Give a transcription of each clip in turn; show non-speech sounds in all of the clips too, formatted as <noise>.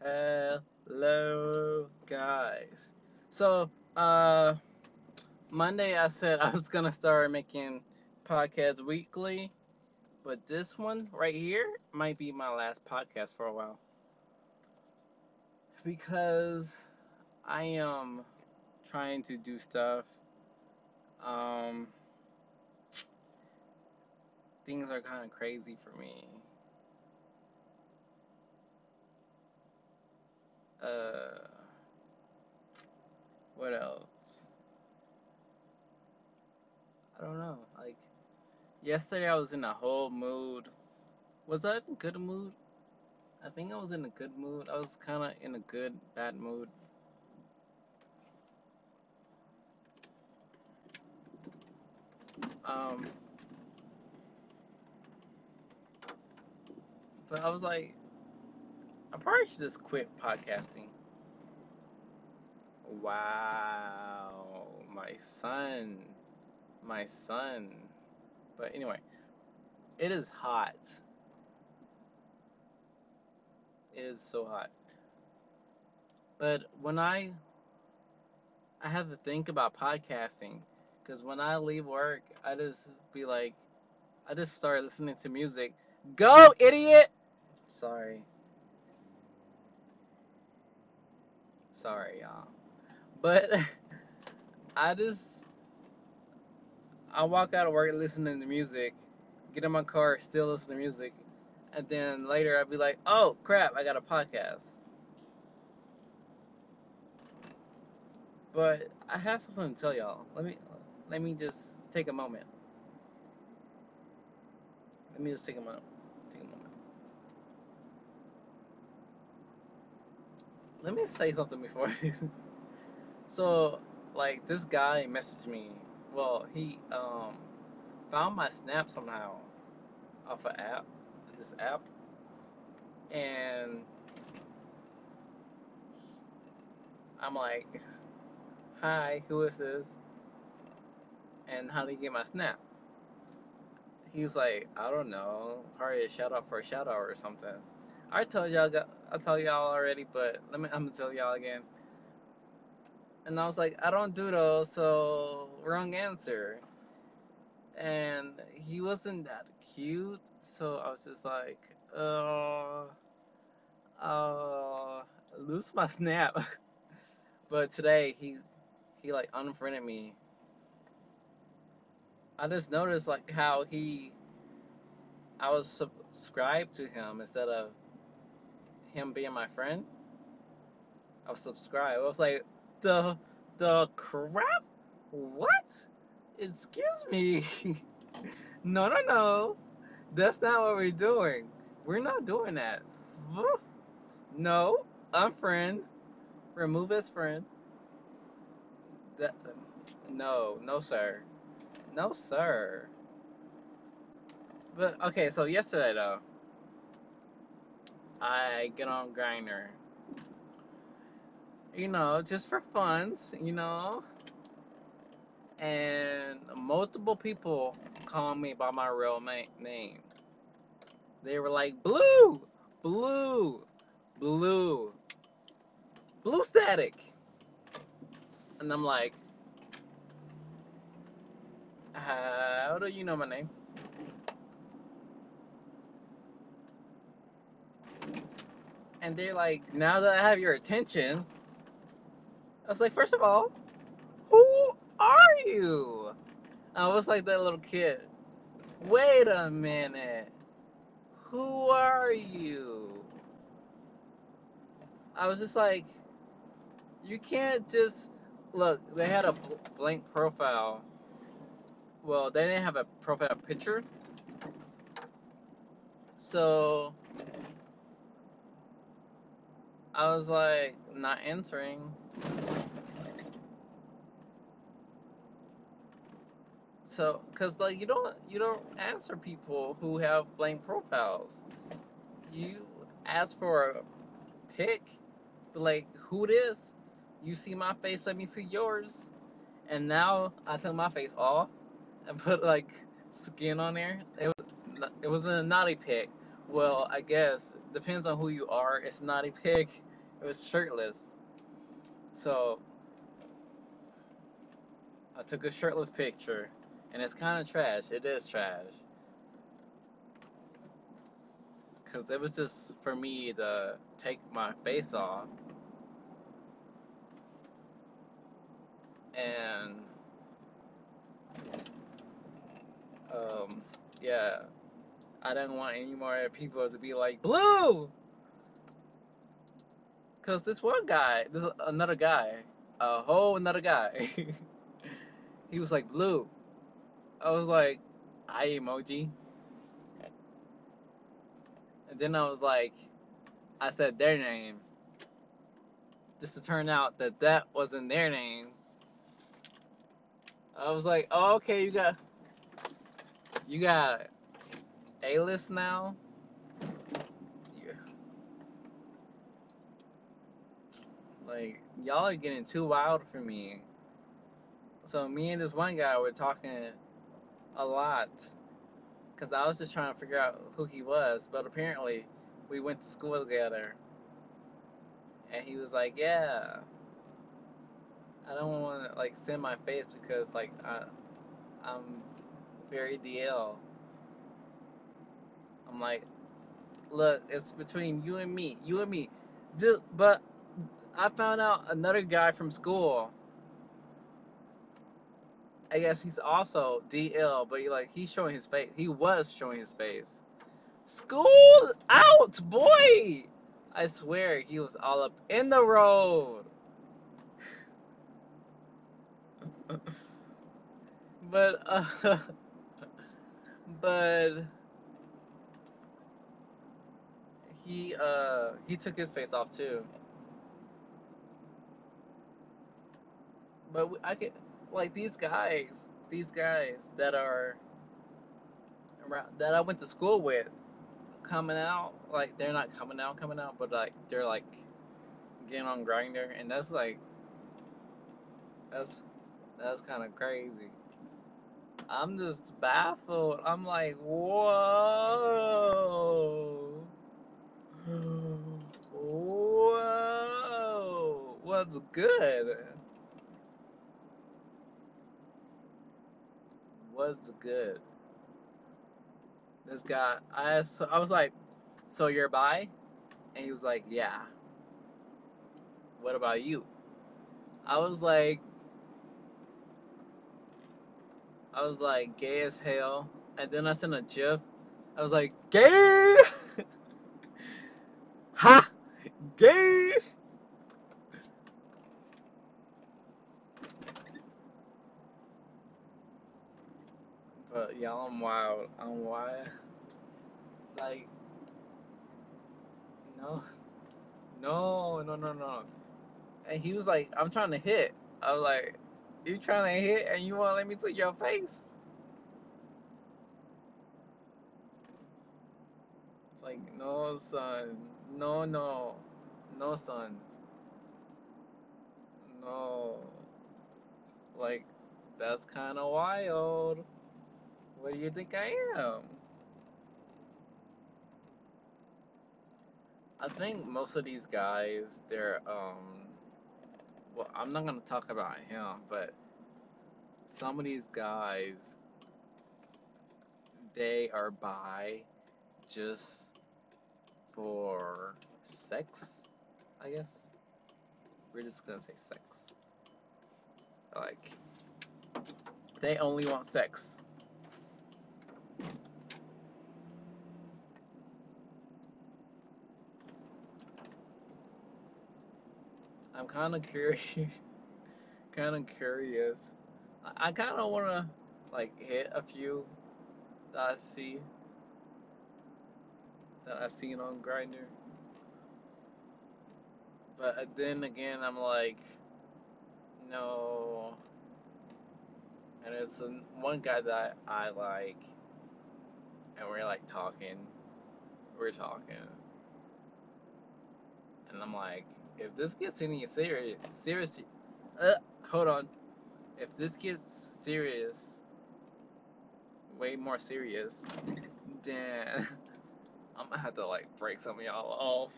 Hello, guys. So, uh, Monday I said I was gonna start making podcasts weekly, but this one right here might be my last podcast for a while because I am trying to do stuff. Um, things are kind of crazy for me. Uh, what else? I don't know. Like yesterday, I was in a whole mood. Was I in good mood? I think I was in a good mood. I was kind of in a good bad mood. Um, but I was like, probably should just quit podcasting. Wow, my son, my son. But anyway, it is hot. It is so hot. But when I I have to think about podcasting because when I leave work, I just be like, I just start listening to music. Go, idiot! Sorry. Sorry, y'all. But <laughs> I just I walk out of work listening to music, get in my car, still listen to music, and then later I'd be like, oh crap, I got a podcast. But I have something to tell y'all. Let me let me just take a moment. Let me just take a moment. Let me say something before. <laughs> so, like this guy messaged me. Well, he um found my snap somehow off an app, this app, and I'm like, "Hi, who is this?" And how did he get my snap? He's like, "I don't know, probably a shout out for a shout out or something." I told y'all, I told y'all already, but let me, I'm gonna tell y'all again. And I was like, I don't do those, so wrong answer. And he wasn't that cute, so I was just like, uh, uh, lose my snap. <laughs> But today he he like unfriended me. I just noticed like how he I was subscribed to him instead of him being my friend. I was subscribed. I was like, the the crap? What? Excuse me. <laughs> no, no, no. That's not what we're doing. We're not doing that. No, unfriend. Remove as friend. That, no, no, sir. No, sir. But okay, so yesterday though, I get on Grindr. You know, just for funs, you know. And multiple people call me by my real ma- name. They were like, Blue, Blue, Blue, Blue Static. And I'm like, how do you know my name? And they're like, now that I have your attention, I was like, first of all, who are you? I was like that little kid. Wait a minute. Who are you? I was just like, you can't just look. They had a bl- blank profile. Well, they didn't have a profile picture, so I was like, not answering. So, cause like you don't you don't answer people who have blank profiles. You ask for a pic, like who this? You see my face, let me see yours. And now I took my face off and <laughs> put like skin on there. It was it was a naughty pic. Well, I guess depends on who you are. It's naughty pic. It was shirtless. So I took a shirtless picture, and it's kind of trash. It is trash. Cause it was just for me to take my face off, and um, yeah, I didn't want any more people to be like blue. Cause this one guy, this another guy, a whole another guy, <laughs> he was like blue. I was like, I emoji, and then I was like, I said their name, just to turn out that that wasn't their name. I was like, oh, okay, you got, you got A list now. Yeah. Like y'all are getting too wild for me. So me and this one guy were talking a lot because I was just trying to figure out who he was, but apparently we went to school together, and he was like, "Yeah, I don't want to like send my face because like I, I'm very DL." I'm like, "Look, it's between you and me, you and me." Just, but I found out another guy from school. I guess he's also DL, but he, like he's showing his face. He was showing his face. School out, boy! I swear he was all up in the road. <laughs> But uh, <laughs> but he uh he took his face off too. But I could like these guys, these guys that are around that I went to school with coming out like they're not coming out coming out but like they're like getting on Grindr and that's like that's that's kind of crazy. I'm just baffled. I'm like whoa. <gasps> Whoa. What's good what's good. This guy i so i was like so you're bi? And he was like yeah. What about you? I was like I was like gay as hell, and then I sent a gif. I was like gay, <laughs> ha, gay. But y'all, I'm wild. I'm wild. Like no, no, no, no, no. And he was like, I'm trying to hit. I was like, you trying to hit, and you want to let me see your face? It's like, no, son. No, no. No, son. No. Like, that's kind of wild. What do you think I am? I think most of these guys, they're, um, well, I'm not gonna talk about him, but some of these guys, they are bi just for sex, I guess. We're just gonna say sex. Like, they only want sex. Kind of curious. <laughs> kind of curious. I, I kind of want to like hit a few that I see that I've seen on Grindr. But uh, then again, I'm like, no. And an- one guy that I like, and we're like talking. We're talking, and I'm like, if this gets any serious, serious, uh, hold on. If this gets serious, way more serious, then <laughs> I'm gonna have to like break some of y'all off.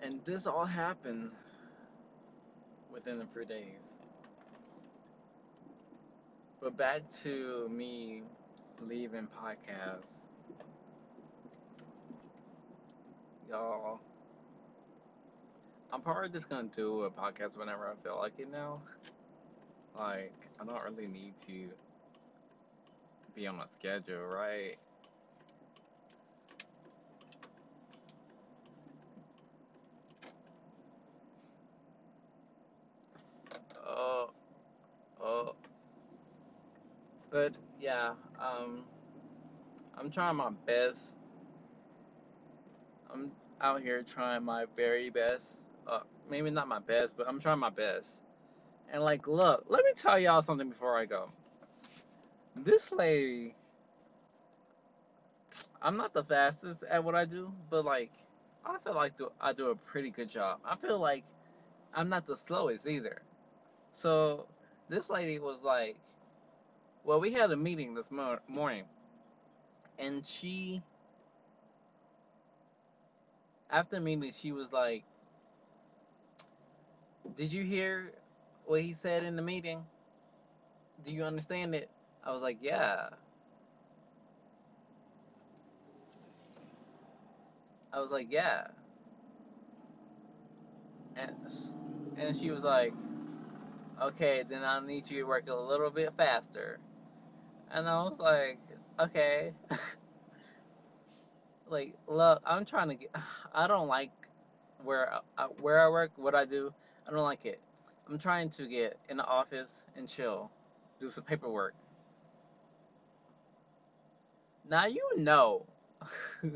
And this all happened within a few days. But back to me leaving podcasts Y'all, I'm probably just gonna do a podcast whenever I feel like it now. Like, I don't really need to be on a schedule, right? Oh, oh, but yeah, um, I'm trying my best. Out here trying my very best. Uh, maybe not my best, but I'm trying my best. And like, look, let me tell y'all something before I go. This lady, I'm not the fastest at what I do, but like, I feel like I do a pretty good job. I feel like I'm not the slowest either. So this lady was like, well, we had a meeting this mor- morning, and she, after meeting, she was like, did you hear what he said in the meeting? Do you understand it? I was like, yeah. I was like, yeah. And and she was like, okay, then I need you to work a little bit faster. And I was like, okay. <laughs> like, look, I'm trying to get. <sighs> I don't like where I, where I work, what I do. I don't like it. I'm trying to get in the office and chill, do some paperwork. Now you know. <laughs>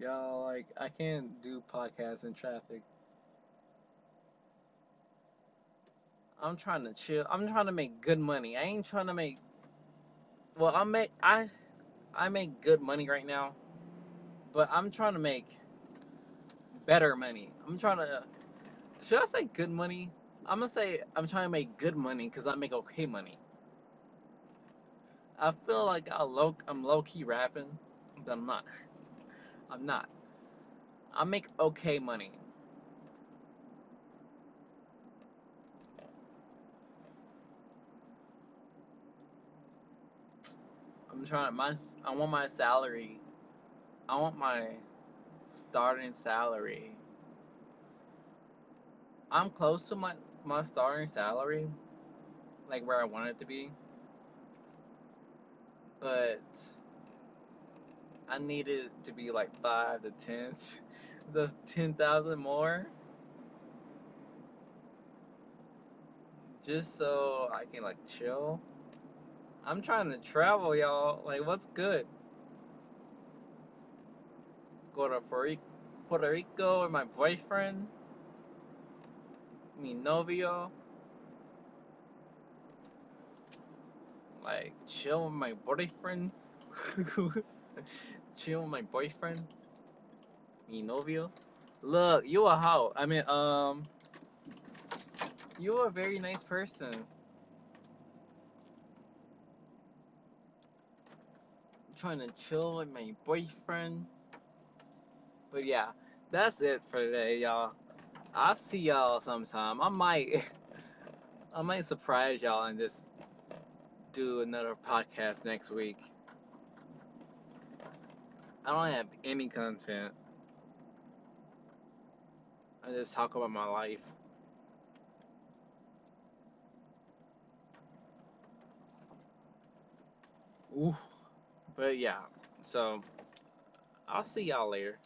Y'all, like, I can't do podcasts in traffic. I'm trying to chill. I'm trying to make good money. I ain't trying to make. Well, I make I I make good money right now, but I'm trying to make better money. I'm trying to. Should I say good money? I'm gonna say I'm trying to make good money because I make okay money. I feel like I low I'm low key rapping, but I'm not. I'm not. I make okay money. I'm trying my I want my salary. I want my starting salary. I'm close to my my starting salary, like where I want it to be, but I need it to be like five to ten, <laughs> the ten thousand more, just so I can like chill. I'm trying to travel, y'all. Like, what's good? Go to Puerto Rico, with my boyfriend, mi novio. Like, chill with my boyfriend. <laughs> chill with my boyfriend, mi novio. Look, you are how? I mean, um, you are a very nice person. Trying to chill with my boyfriend. But yeah, that's it for today, y'all. I'll see y'all sometime. I might, <laughs> I might surprise y'all and just do another podcast next week. I don't have any content. I just talk about my life. Ooh. But yeah, so I'll see y'all later.